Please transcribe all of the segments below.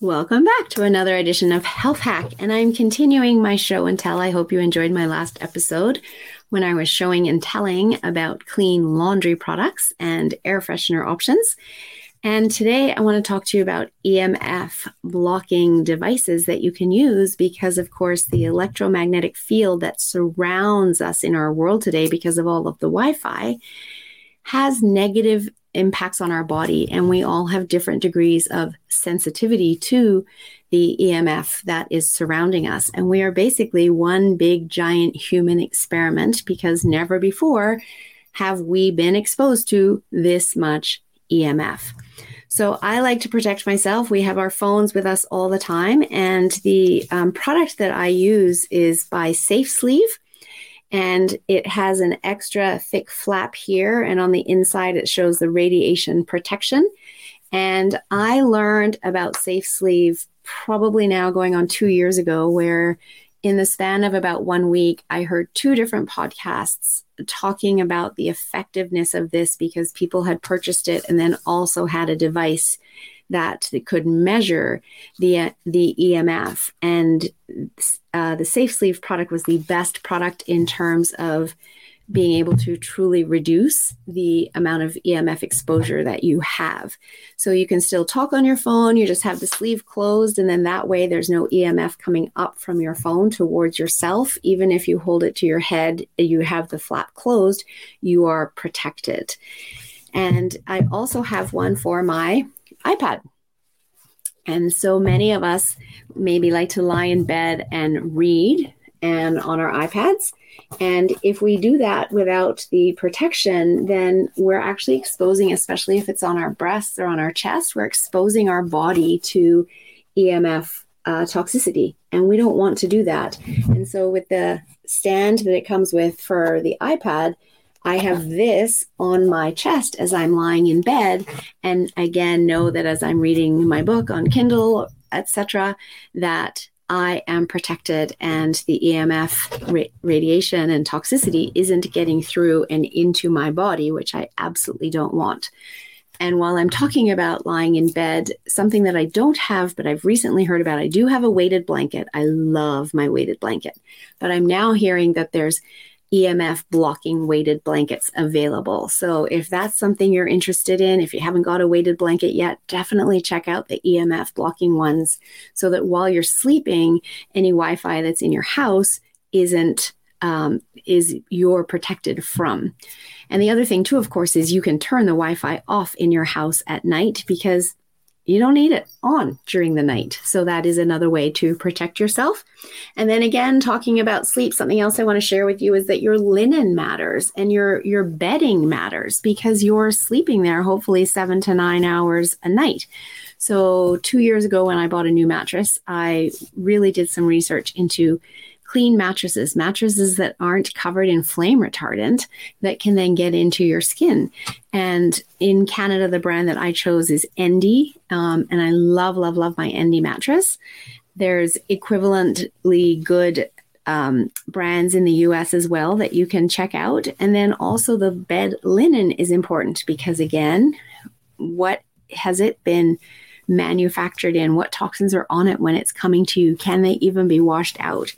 Welcome back to another edition of Health Hack. And I'm continuing my show and tell. I hope you enjoyed my last episode when I was showing and telling about clean laundry products and air freshener options. And today I want to talk to you about EMF blocking devices that you can use because, of course, the electromagnetic field that surrounds us in our world today, because of all of the Wi Fi, has negative impacts on our body. And we all have different degrees of sensitivity to the EMF that is surrounding us. And we are basically one big giant human experiment because never before have we been exposed to this much EMF. So I like to protect myself. We have our phones with us all the time. And the um, product that I use is by Safe Sleeve and it has an extra thick flap here and on the inside it shows the radiation protection. And i learned about safe sleeve probably now going on two years ago where in the span of about one week i heard two different podcasts talking about the effectiveness of this because people had purchased it and then also had a device that could measure the the EMF. And uh, the Safe Sleeve product was the best product in terms of being able to truly reduce the amount of EMF exposure that you have. So you can still talk on your phone, you just have the sleeve closed, and then that way there's no EMF coming up from your phone towards yourself. Even if you hold it to your head, you have the flap closed, you are protected. And I also have one for my iPad. And so many of us maybe like to lie in bed and read and on our iPads. And if we do that without the protection, then we're actually exposing, especially if it's on our breasts or on our chest, we're exposing our body to EMF uh, toxicity. And we don't want to do that. And so, with the stand that it comes with for the iPad, I have this on my chest as I'm lying in bed. And again, know that as I'm reading my book on Kindle, etc., that I am protected and the EMF ra- radiation and toxicity isn't getting through and into my body, which I absolutely don't want. And while I'm talking about lying in bed, something that I don't have, but I've recently heard about, I do have a weighted blanket. I love my weighted blanket. But I'm now hearing that there's EMF blocking weighted blankets available. So if that's something you're interested in, if you haven't got a weighted blanket yet, definitely check out the EMF blocking ones so that while you're sleeping, any Wi-Fi that's in your house isn't um, is you're protected from. And the other thing too, of course, is you can turn the Wi-Fi off in your house at night because you don't need it on during the night. So that is another way to protect yourself. And then again, talking about sleep, something else I want to share with you is that your linen matters and your your bedding matters because you're sleeping there hopefully 7 to 9 hours a night. So 2 years ago when I bought a new mattress, I really did some research into clean mattresses, mattresses that aren't covered in flame retardant that can then get into your skin. And in Canada, the brand that I chose is Endy. Um, and I love, love, love my Endy mattress. There's equivalently good um, brands in the US as well that you can check out. And then also the bed linen is important because, again, what has it been? manufactured in, what toxins are on it when it's coming to you, can they even be washed out?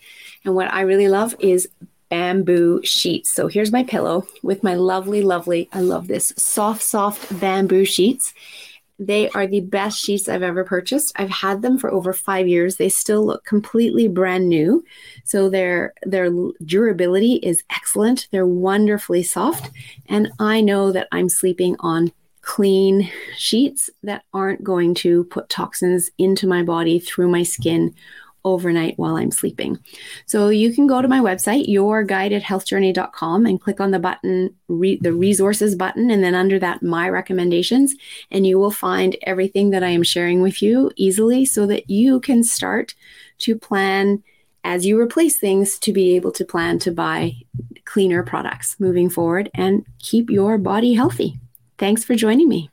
And what I really love is bamboo sheets. So here's my pillow with my lovely, lovely, I love this soft, soft bamboo sheets. They are the best sheets I've ever purchased. I've had them for over five years. They still look completely brand new. So their their durability is excellent. They're wonderfully soft. And I know that I'm sleeping on clean sheets that aren't going to put toxins into my body through my skin overnight while I'm sleeping. So you can go to my website, yourguidedhealthjourney.com, and click on the button, re- the resources button, and then under that, my recommendations, and you will find everything that I am sharing with you easily so that you can start to plan as you replace things to be able to plan to buy cleaner products moving forward and keep your body healthy. Thanks for joining me.